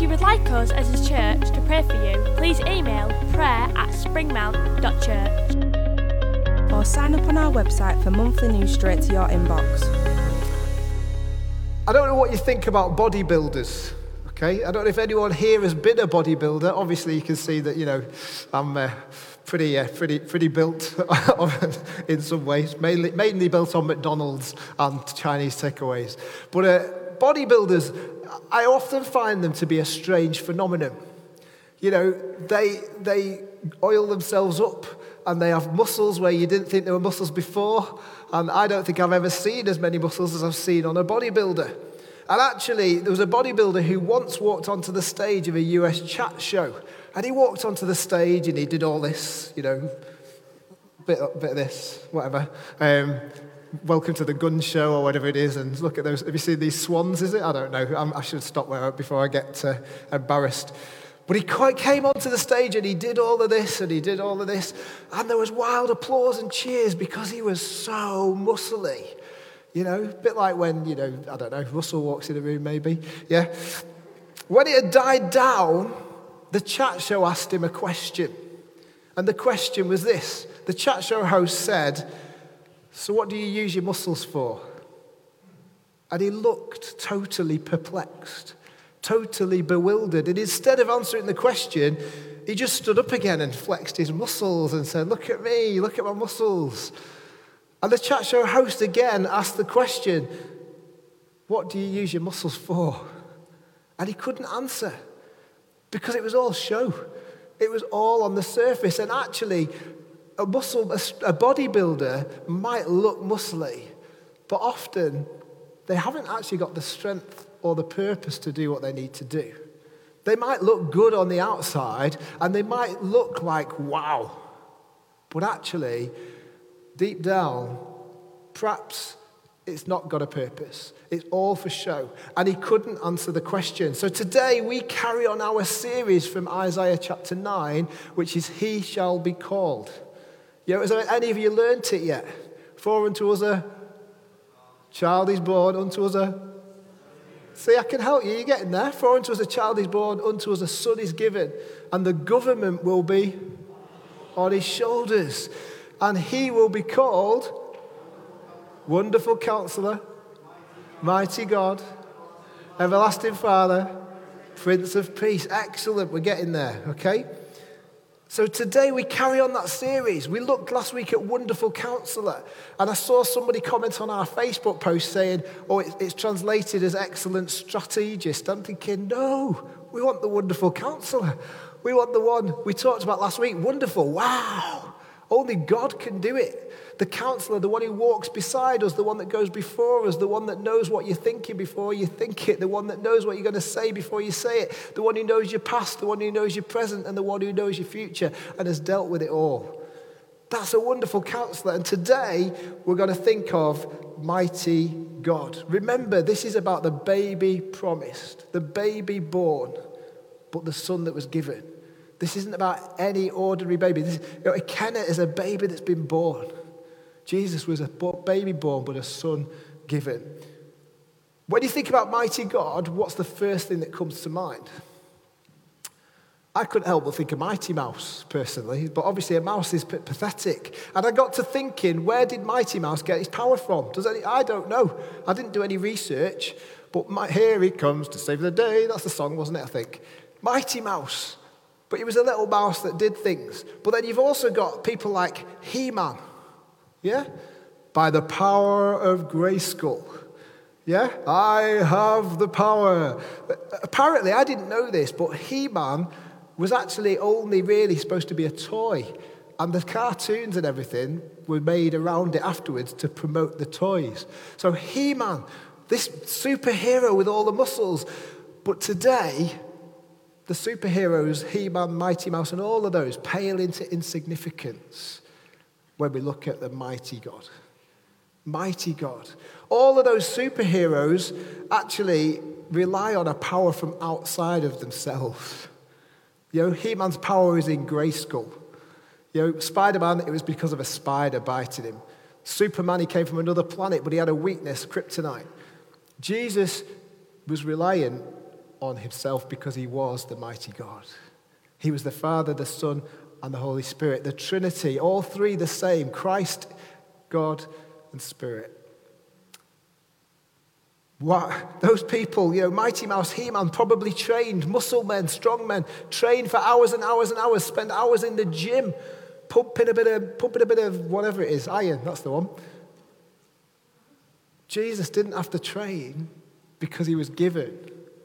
If you would like us as a church to pray for you, please email prayer at springmount.church. or sign up on our website for monthly news straight to your inbox. I don't know what you think about bodybuilders. Okay, I don't know if anyone here has been a bodybuilder. Obviously, you can see that you know I'm uh, pretty, uh, pretty, pretty built in some ways. Mainly, mainly built on McDonald's and Chinese takeaways. But uh, bodybuilders, I often find them to be a strange phenomenon. You know, they they oil themselves up and they have muscles where you didn't think there were muscles before. And I don't think I've ever seen as many muscles as I've seen on a bodybuilder. And actually, there was a bodybuilder who once walked onto the stage of a US chat show. And he walked onto the stage and he did all this, you know, bit, bit of this, whatever. Um, welcome to the gun show or whatever it is. And look at those. Have you seen these swans, is it? I don't know. I'm, I should stop where, before I get uh, embarrassed. But he quite came onto the stage and he did all of this and he did all of this. And there was wild applause and cheers because he was so muscly. You know, a bit like when, you know, I don't know, Russell walks in a room maybe. Yeah. When it had died down, the chat show asked him a question. And the question was this the chat show host said, So what do you use your muscles for? And he looked totally perplexed, totally bewildered. And instead of answering the question, he just stood up again and flexed his muscles and said, Look at me, look at my muscles. And the chat show host again asked the question, What do you use your muscles for? And he couldn't answer because it was all show. It was all on the surface. And actually, a muscle, a, bodybuilder might look muscly, but often they haven't actually got the strength or the purpose to do what they need to do. They might look good on the outside and they might look like wow, but actually, deep down, perhaps it's not got a purpose. It's all for show. And he couldn't answer the question. So today we carry on our series from Isaiah chapter 9, which is He Shall Be Called. You know, has any of you learnt it yet? For unto us a child is born, unto us a. See, I can help you. You're getting there. For unto us a child is born, unto us a son is given, and the government will be on his shoulders. And he will be called Wonderful Counselor, Mighty God, Everlasting Father, Prince of Peace. Excellent, we're getting there, okay? So today we carry on that series. We looked last week at Wonderful Counselor, and I saw somebody comment on our Facebook post saying, oh, it's translated as excellent strategist. I'm thinking, no, we want the Wonderful Counselor. We want the one we talked about last week. Wonderful, wow. Only God can do it. The counselor, the one who walks beside us, the one that goes before us, the one that knows what you're thinking before you think it, the one that knows what you're going to say before you say it, the one who knows your past, the one who knows your present, and the one who knows your future and has dealt with it all. That's a wonderful counselor. And today we're going to think of mighty God. Remember, this is about the baby promised, the baby born, but the son that was given. This isn't about any ordinary baby. This, you know, Kenneth is a baby that's been born. Jesus was a baby born, but a son given. When you think about mighty God, what's the first thing that comes to mind? I couldn't help but think of Mighty Mouse, personally, but obviously a mouse is pathetic. And I got to thinking, where did Mighty Mouse get his power from? Does any, I don't know. I didn't do any research, but my, here he comes to save the day. That's the song, wasn't it, I think? Mighty Mouse. But he was a little mouse that did things. But then you've also got people like He Man. Yeah? By the power of Grayskull. Yeah? I have the power. Apparently, I didn't know this, but He Man was actually only really supposed to be a toy. And the cartoons and everything were made around it afterwards to promote the toys. So, He Man, this superhero with all the muscles. But today, the superheroes, He Man, Mighty Mouse, and all of those pale into insignificance when we look at the mighty God. Mighty God. All of those superheroes actually rely on a power from outside of themselves. You know, He Man's power is in Grayskull. You know, Spider Man, it was because of a spider biting him. Superman, he came from another planet, but he had a weakness, kryptonite. Jesus was reliant on himself because he was the mighty God. He was the Father, the Son, and the Holy Spirit. The Trinity, all three the same Christ, God, and Spirit. What? Those people, you know, Mighty Mouse, He Man, probably trained, muscle men, strong men, trained for hours and hours and hours, spend hours in the gym, pumping a bit of, pumping a bit of whatever it is, iron, that's the one. Jesus didn't have to train because he was given.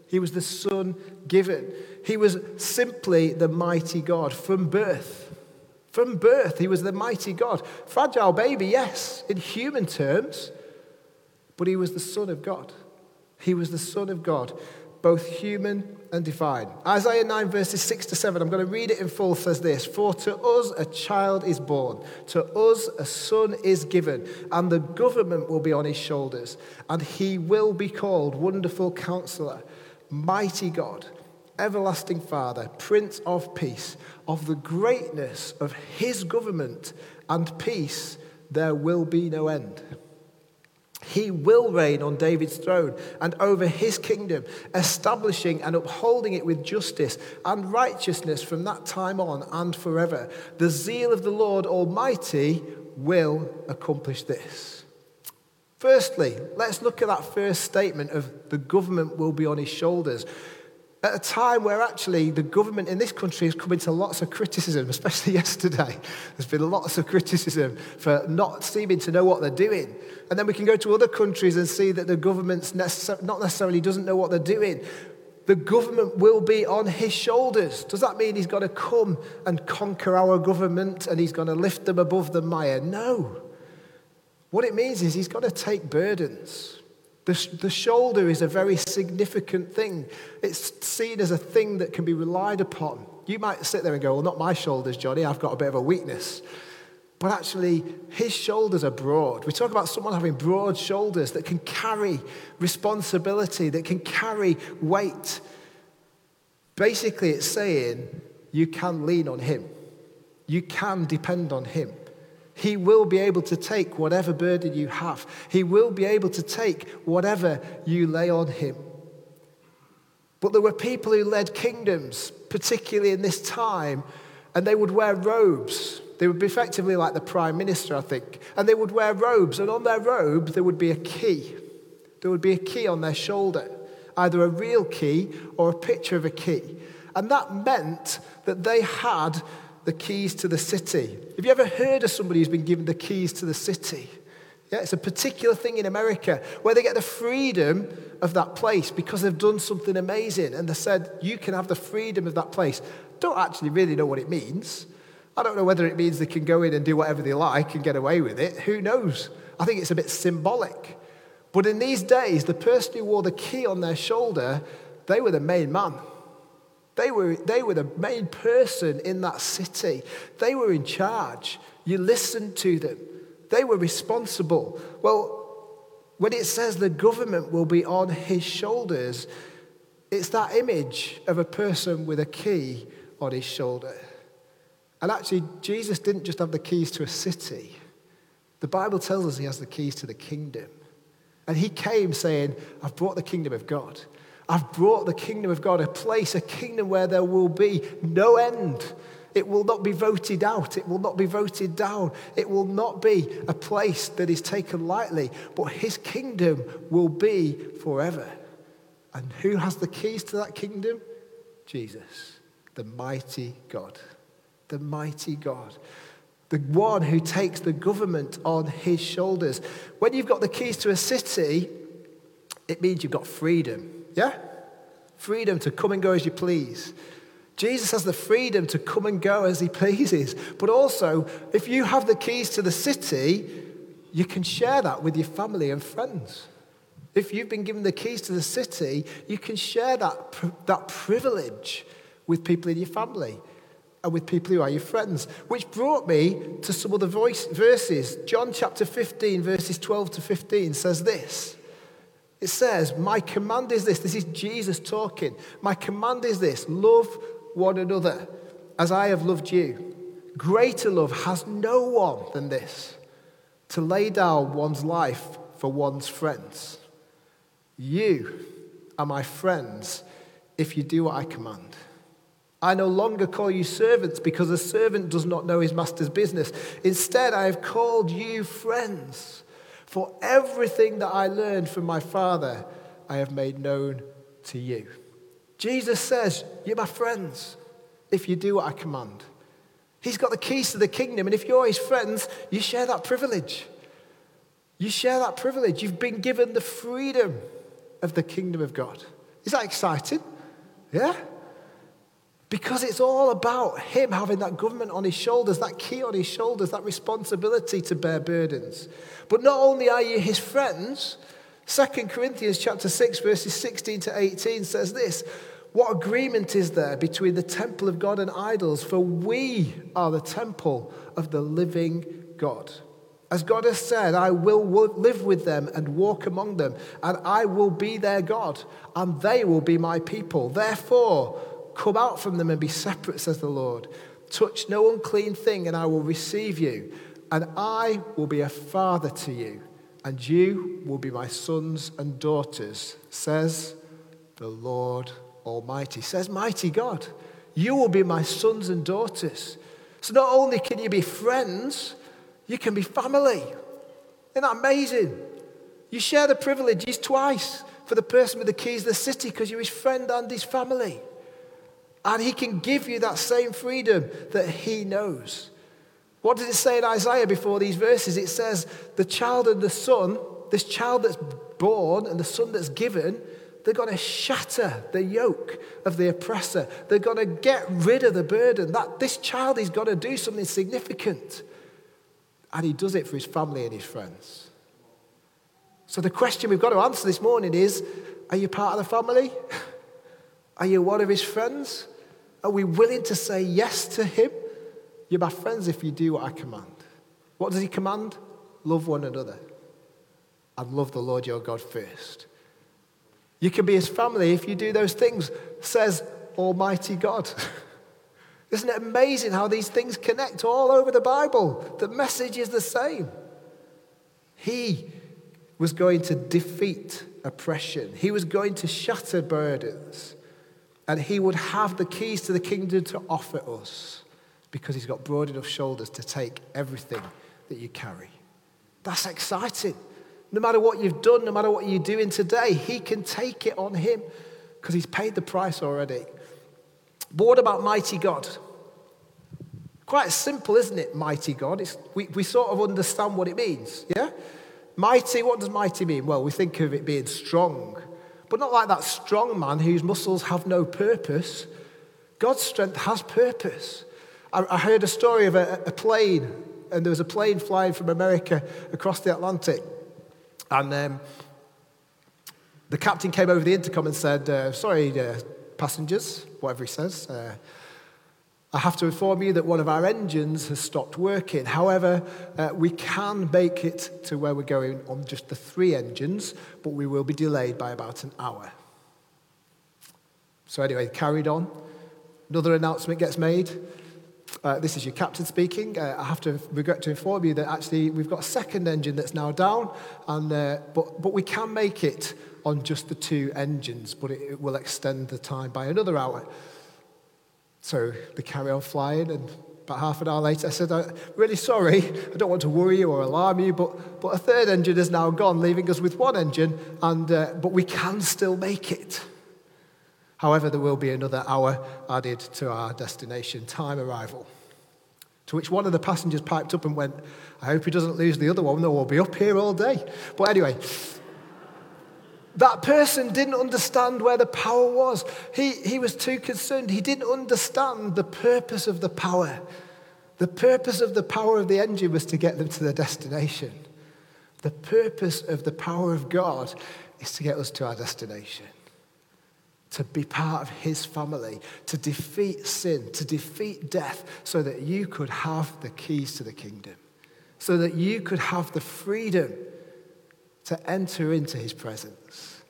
He was the Son given. He was simply the mighty God from birth. From birth, he was the mighty God. Fragile baby, yes, in human terms, but he was the Son of God. He was the Son of God, both human and divine. Isaiah 9, verses 6 to 7, I'm going to read it in full, says this For to us a child is born, to us a son is given, and the government will be on his shoulders, and he will be called Wonderful Counselor, Mighty God, Everlasting Father, Prince of Peace. Of the greatness of his government and peace, there will be no end. He will reign on David's throne and over his kingdom, establishing and upholding it with justice and righteousness from that time on and forever. The zeal of the Lord Almighty will accomplish this. Firstly, let's look at that first statement of the government will be on his shoulders at a time where actually the government in this country has come into lots of criticism, especially yesterday. There's been lots of criticism for not seeming to know what they're doing. And then we can go to other countries and see that the government necess- not necessarily doesn't know what they're doing. The government will be on his shoulders. Does that mean he's got to come and conquer our government and he's going to lift them above the mire? No. What it means is he's got to take burdens. The, the shoulder is a very significant thing. It's seen as a thing that can be relied upon. You might sit there and go, Well, not my shoulders, Johnny, I've got a bit of a weakness. But actually, his shoulders are broad. We talk about someone having broad shoulders that can carry responsibility, that can carry weight. Basically, it's saying you can lean on him, you can depend on him. He will be able to take whatever burden you have. He will be able to take whatever you lay on him. But there were people who led kingdoms, particularly in this time, and they would wear robes. They would be effectively like the prime minister, I think. And they would wear robes, and on their robe, there would be a key. There would be a key on their shoulder, either a real key or a picture of a key. And that meant that they had the keys to the city. Have you ever heard of somebody who's been given the keys to the city? Yeah, it's a particular thing in America where they get the freedom of that place because they've done something amazing and they said, You can have the freedom of that place. Don't actually really know what it means. I don't know whether it means they can go in and do whatever they like and get away with it. Who knows? I think it's a bit symbolic. But in these days, the person who wore the key on their shoulder, they were the main man. They were, they were the main person in that city. They were in charge. You listened to them. They were responsible. Well, when it says the government will be on his shoulders, it's that image of a person with a key on his shoulder. And actually, Jesus didn't just have the keys to a city. The Bible tells us he has the keys to the kingdom. And he came saying, I've brought the kingdom of God. I've brought the kingdom of God, a place, a kingdom where there will be no end. It will not be voted out. It will not be voted down. It will not be a place that is taken lightly, but his kingdom will be forever. And who has the keys to that kingdom? Jesus, the mighty God. The mighty God. The one who takes the government on his shoulders. When you've got the keys to a city, it means you've got freedom. Yeah? Freedom to come and go as you please. Jesus has the freedom to come and go as he pleases. But also, if you have the keys to the city, you can share that with your family and friends. If you've been given the keys to the city, you can share that, that privilege with people in your family and with people who are your friends. Which brought me to some of the voice, verses. John chapter 15, verses 12 to 15 says this. It says, My command is this. This is Jesus talking. My command is this love one another as I have loved you. Greater love has no one than this to lay down one's life for one's friends. You are my friends if you do what I command. I no longer call you servants because a servant does not know his master's business. Instead, I have called you friends. For everything that I learned from my Father, I have made known to you. Jesus says, You're my friends if you do what I command. He's got the keys to the kingdom, and if you're his friends, you share that privilege. You share that privilege. You've been given the freedom of the kingdom of God. Is that exciting? Yeah? Because it's all about him having that government on his shoulders, that key on his shoulders, that responsibility to bear burdens. But not only are you his friends, 2 Corinthians chapter 6 verses 16 to 18 says this, what agreement is there between the temple of God and idols? For we are the temple of the living God. As God has said, I will live with them and walk among them, and I will be their God, and they will be my people. Therefore, Come out from them and be separate, says the Lord. Touch no unclean thing, and I will receive you. And I will be a father to you, and you will be my sons and daughters, says the Lord Almighty. Says mighty God. You will be my sons and daughters. So not only can you be friends, you can be family. Isn't that amazing? You share the privileges twice for the person with the keys of the city because you're his friend and his family. And he can give you that same freedom that he knows. What does it say in Isaiah before these verses? It says, the child and the son, this child that's born and the son that's given, they're going to shatter the yoke of the oppressor. They're going to get rid of the burden. That this child is going to do something significant. And he does it for his family and his friends. So the question we've got to answer this morning is are you part of the family? Are you one of his friends? Are we willing to say yes to him? You're my friends if you do what I command. What does he command? Love one another and love the Lord your God first. You can be his family if you do those things, says Almighty God. Isn't it amazing how these things connect all over the Bible? The message is the same. He was going to defeat oppression, he was going to shatter burdens. And he would have the keys to the kingdom to offer us because he's got broad enough shoulders to take everything that you carry. That's exciting. No matter what you've done, no matter what you're doing today, he can take it on him because he's paid the price already. But what about mighty God? Quite simple, isn't it, mighty God? It's, we, we sort of understand what it means, yeah? Mighty, what does mighty mean? Well, we think of it being strong, but not like that strong man whose muscles have no purpose. God's strength has purpose. I, I heard a story of a, a plane, and there was a plane flying from America across the Atlantic. And um, the captain came over the intercom and said, uh, Sorry, uh, passengers, whatever he says. Uh, I have to inform you that one of our engines has stopped working. However, uh, we can make it to where we're going on just the three engines, but we will be delayed by about an hour. So, anyway, carried on. Another announcement gets made. Uh, this is your captain speaking. Uh, I have to regret to inform you that actually we've got a second engine that's now down, and, uh, but, but we can make it on just the two engines, but it, it will extend the time by another hour. So they carry on flying, and about half an hour later, I said, I'm really sorry, I don't want to worry you or alarm you, but, but a third engine is now gone, leaving us with one engine, and, uh, but we can still make it. However, there will be another hour added to our destination time arrival. To which one of the passengers piped up and went, I hope he doesn't lose the other one, though we'll be up here all day. But anyway, that person didn't understand where the power was. He, he was too concerned. He didn't understand the purpose of the power. The purpose of the power of the engine was to get them to their destination. The purpose of the power of God is to get us to our destination, to be part of his family, to defeat sin, to defeat death, so that you could have the keys to the kingdom, so that you could have the freedom to enter into his presence.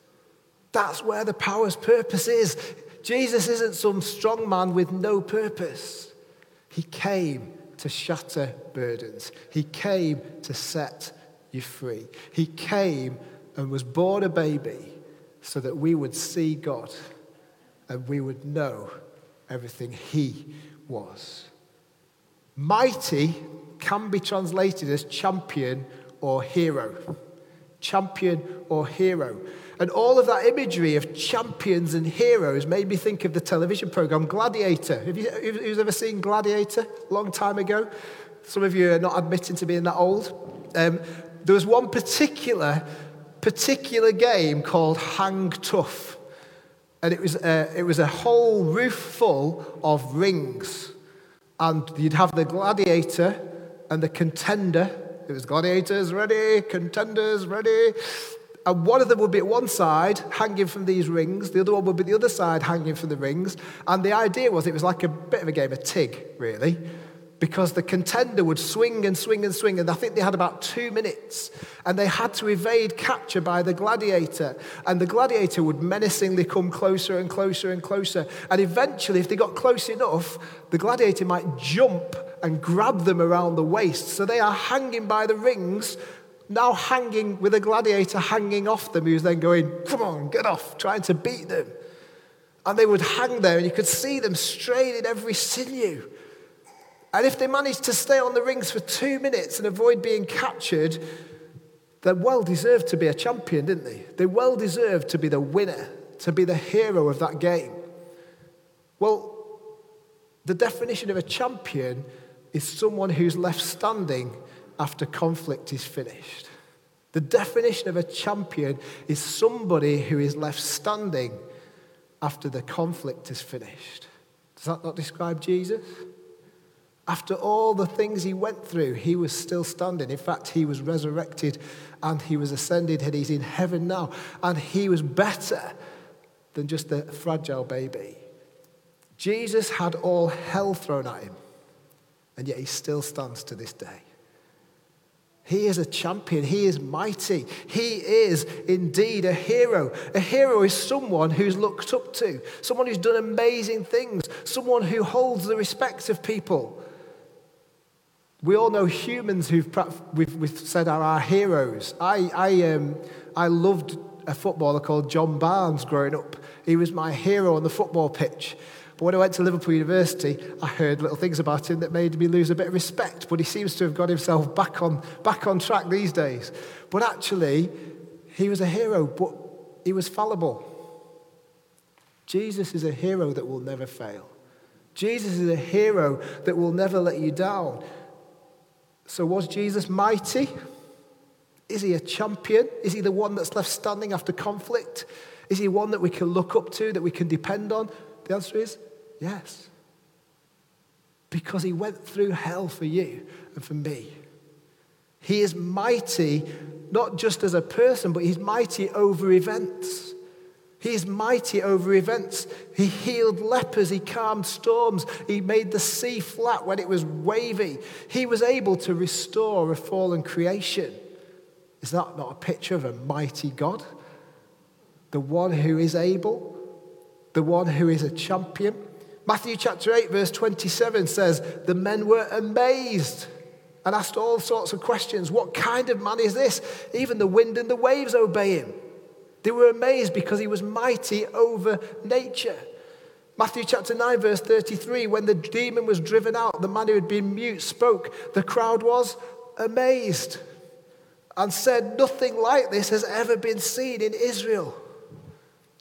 That's where the power's purpose is. Jesus isn't some strong man with no purpose. He came to shatter burdens, He came to set you free. He came and was born a baby so that we would see God and we would know everything He was. Mighty can be translated as champion or hero. Champion or hero. And all of that imagery of champions and heroes made me think of the television program Gladiator. Have you who's ever seen Gladiator? Long time ago. Some of you are not admitting to being that old. Um, there was one particular, particular game called Hang Tough. And it was, a, it was a whole roof full of rings. And you'd have the gladiator and the contender. It was gladiators ready, contenders ready. And one of them would be at one side, hanging from these rings. The other one would be the other side, hanging from the rings. And the idea was it was like a bit of a game of tig, really, because the contender would swing and swing and swing. And I think they had about two minutes. And they had to evade capture by the gladiator. And the gladiator would menacingly come closer and closer and closer. And eventually, if they got close enough, the gladiator might jump and grab them around the waist. So they are hanging by the rings now hanging with a gladiator hanging off them, who's then going, Come on, get off, trying to beat them. And they would hang there, and you could see them straining every sinew. And if they managed to stay on the rings for two minutes and avoid being captured, they well deserved to be a champion, didn't they? They well deserved to be the winner, to be the hero of that game. Well, the definition of a champion is someone who's left standing after conflict is finished. The definition of a champion is somebody who is left standing after the conflict is finished. Does that not describe Jesus? After all the things he went through, he was still standing. In fact, he was resurrected and he was ascended and he's in heaven now. And he was better than just a fragile baby. Jesus had all hell thrown at him, and yet he still stands to this day. He is a champion. He is mighty. He is indeed a hero. A hero is someone who's looked up to, someone who's done amazing things, someone who holds the respect of people. We all know humans who've we've, we've said are our heroes. I, I, um, I loved a footballer called John Barnes growing up. He was my hero on the football pitch. But when I went to Liverpool University, I heard little things about him that made me lose a bit of respect. But he seems to have got himself back on, back on track these days. But actually, he was a hero, but he was fallible. Jesus is a hero that will never fail. Jesus is a hero that will never let you down. So, was Jesus mighty? Is he a champion? Is he the one that's left standing after conflict? Is he one that we can look up to, that we can depend on? The answer is yes. Because he went through hell for you and for me. He is mighty, not just as a person, but he's mighty over events. He is mighty over events. He healed lepers. He calmed storms. He made the sea flat when it was wavy. He was able to restore a fallen creation. Is that not a picture of a mighty God? The one who is able the one who is a champion. Matthew chapter 8, verse 27 says, The men were amazed and asked all sorts of questions. What kind of man is this? Even the wind and the waves obey him. They were amazed because he was mighty over nature. Matthew chapter 9, verse 33 when the demon was driven out, the man who had been mute spoke. The crowd was amazed and said, Nothing like this has ever been seen in Israel.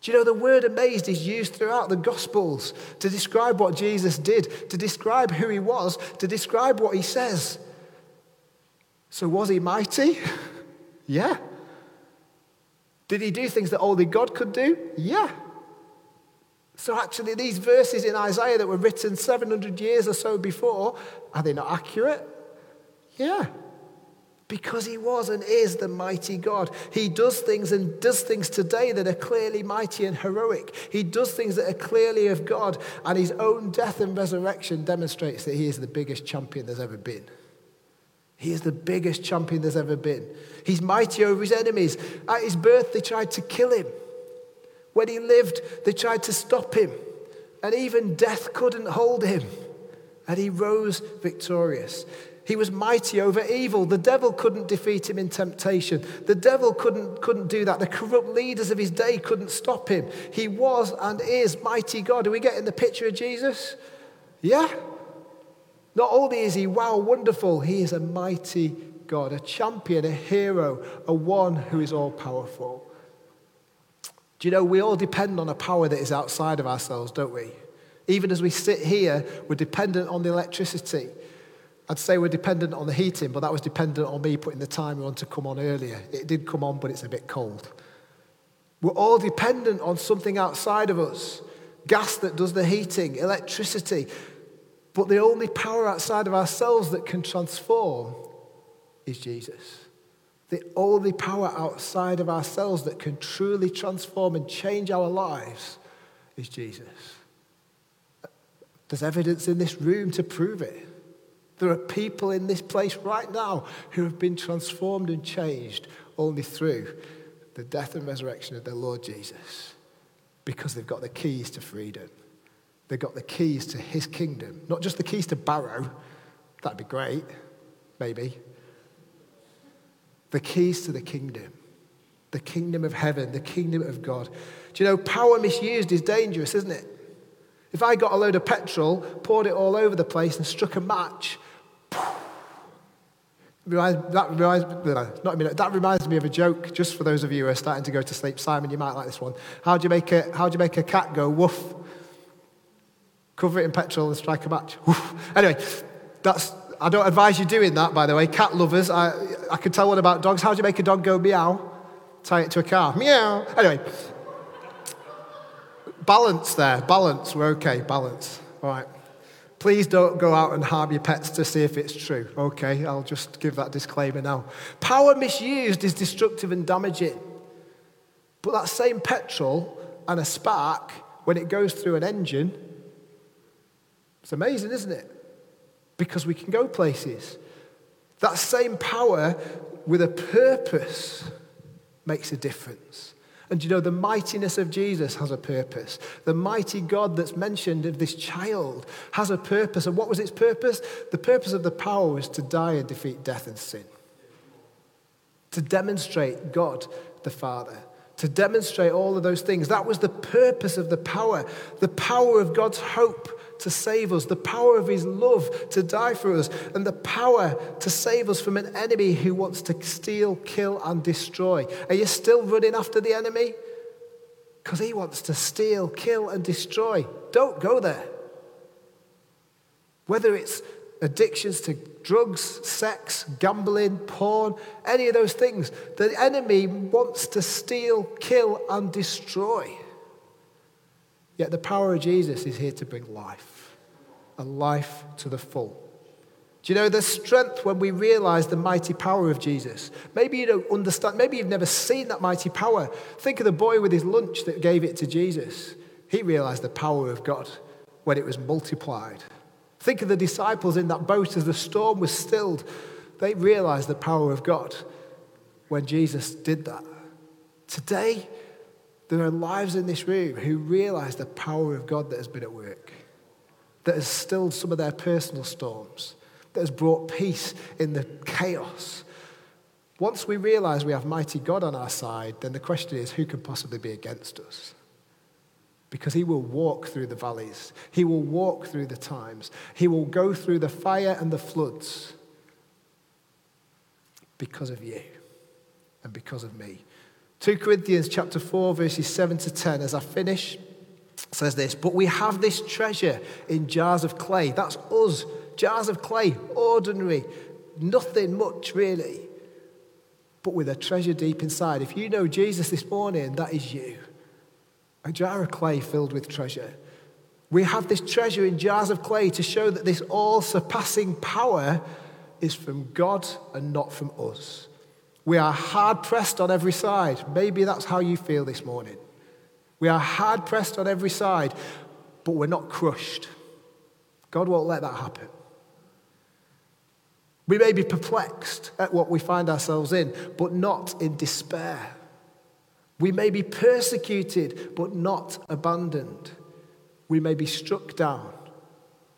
Do you know the word amazed is used throughout the Gospels to describe what Jesus did, to describe who he was, to describe what he says. So, was he mighty? yeah. Did he do things that only God could do? Yeah. So, actually, these verses in Isaiah that were written 700 years or so before, are they not accurate? Yeah. Because he was and is the mighty God. He does things and does things today that are clearly mighty and heroic. He does things that are clearly of God, and his own death and resurrection demonstrates that he is the biggest champion there's ever been. He is the biggest champion there's ever been. He's mighty over his enemies. At his birth, they tried to kill him. When he lived, they tried to stop him. And even death couldn't hold him. And he rose victorious. He was mighty over evil. The devil couldn't defeat him in temptation. The devil couldn't, couldn't do that. The corrupt leaders of his day couldn't stop him. He was and is mighty God. Are we getting the picture of Jesus? Yeah? Not only is he wow, wonderful, he is a mighty God, a champion, a hero, a one who is all powerful. Do you know, we all depend on a power that is outside of ourselves, don't we? Even as we sit here, we're dependent on the electricity. I'd say we're dependent on the heating, but that was dependent on me putting the timer on to come on earlier. It did come on, but it's a bit cold. We're all dependent on something outside of us gas that does the heating, electricity. But the only power outside of ourselves that can transform is Jesus. The only power outside of ourselves that can truly transform and change our lives is Jesus. There's evidence in this room to prove it. There are people in this place right now who have been transformed and changed only through the death and resurrection of their Lord Jesus because they've got the keys to freedom. They've got the keys to his kingdom, not just the keys to Barrow. That'd be great, maybe. The keys to the kingdom, the kingdom of heaven, the kingdom of God. Do you know, power misused is dangerous, isn't it? If I got a load of petrol, poured it all over the place, and struck a match, that reminds, not that reminds me of a joke, just for those of you who are starting to go to sleep. Simon, you might like this one. How do you make a, how do you make a cat go woof? Cover it in petrol and strike a match. Woof. Anyway, that's, I don't advise you doing that, by the way. Cat lovers, I, I can tell one about dogs. How do you make a dog go meow? Tie it to a car. Meow. Anyway, balance there. Balance. We're okay. Balance. All right. Please don't go out and harm your pets to see if it's true. Okay, I'll just give that disclaimer now. Power misused is destructive and damaging. But that same petrol and a spark, when it goes through an engine, it's amazing, isn't it? Because we can go places. That same power with a purpose makes a difference. And you know, the mightiness of Jesus has a purpose. The mighty God that's mentioned of this child has a purpose. And what was its purpose? The purpose of the power was to die and defeat death and sin. To demonstrate God the Father. To demonstrate all of those things. That was the purpose of the power. The power of God's hope to save us, the power of his love to die for us, and the power to save us from an enemy who wants to steal, kill, and destroy. Are you still running after the enemy? Because he wants to steal, kill, and destroy. Don't go there. Whether it's addictions to drugs, sex, gambling, porn, any of those things, the enemy wants to steal, kill, and destroy. Yet the power of Jesus is here to bring life, and life to the full. Do you know the strength when we realize the mighty power of Jesus? Maybe you don't understand, maybe you've never seen that mighty power. Think of the boy with his lunch that gave it to Jesus. He realized the power of God when it was multiplied. Think of the disciples in that boat as the storm was stilled. They realized the power of God when Jesus did that. Today, there are lives in this room who realize the power of God that has been at work, that has stilled some of their personal storms, that has brought peace in the chaos. Once we realize we have mighty God on our side, then the question is who can possibly be against us? Because he will walk through the valleys, he will walk through the times, he will go through the fire and the floods because of you and because of me. 2 Corinthians chapter 4, verses 7 to 10, as I finish, says this But we have this treasure in jars of clay. That's us, jars of clay, ordinary, nothing much really, but with a treasure deep inside. If you know Jesus this morning, that is you. A jar of clay filled with treasure. We have this treasure in jars of clay to show that this all surpassing power is from God and not from us. We are hard pressed on every side. Maybe that's how you feel this morning. We are hard pressed on every side, but we're not crushed. God won't let that happen. We may be perplexed at what we find ourselves in, but not in despair. We may be persecuted, but not abandoned. We may be struck down,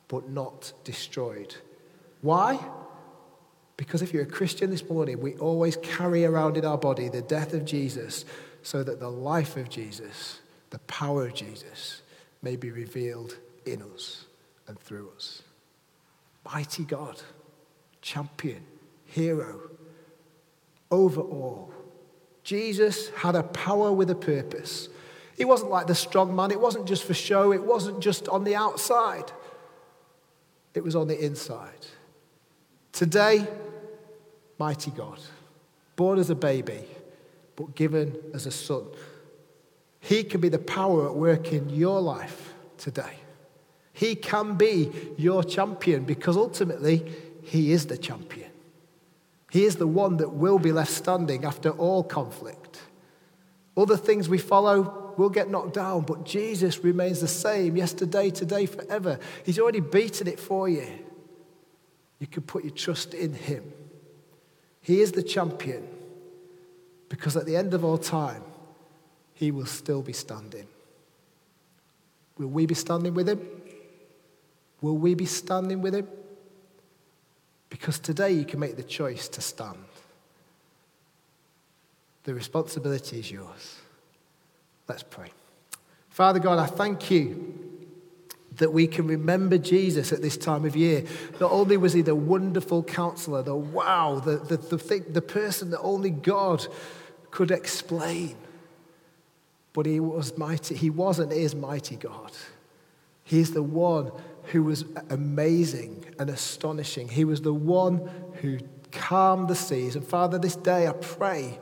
but not destroyed. Why? Because if you're a Christian this morning, we always carry around in our body the death of Jesus so that the life of Jesus, the power of Jesus, may be revealed in us and through us. Mighty God, champion, hero, over all. Jesus had a power with a purpose. He wasn't like the strong man, it wasn't just for show, it wasn't just on the outside, it was on the inside. Today, mighty God, born as a baby, but given as a son. He can be the power at work in your life today. He can be your champion because ultimately, He is the champion. He is the one that will be left standing after all conflict. Other things we follow will get knocked down, but Jesus remains the same yesterday, today, forever. He's already beaten it for you. You can put your trust in Him. He is the champion because at the end of all time, He will still be standing. Will we be standing with Him? Will we be standing with Him? Because today you can make the choice to stand. The responsibility is yours. Let's pray. Father God, I thank you that we can remember Jesus at this time of year. Not only was he the wonderful counselor, the wow, the, the, the, thing, the person that only God could explain, but he was mighty. He was and is mighty God. He's the one who was amazing and astonishing. He was the one who calmed the seas. And Father, this day I pray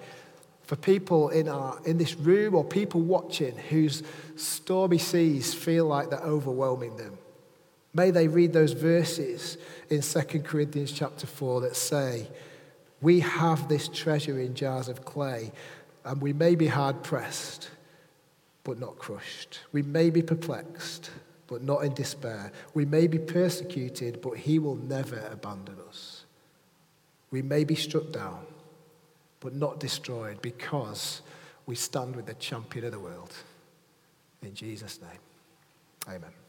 for people in, our, in this room or people watching whose stormy seas feel like they're overwhelming them. May they read those verses in 2 Corinthians chapter 4 that say, We have this treasure in jars of clay, and we may be hard pressed, but not crushed. We may be perplexed, but not in despair. We may be persecuted, but he will never abandon us. We may be struck down but not destroyed because we stand with the champion of the world. In Jesus' name, amen.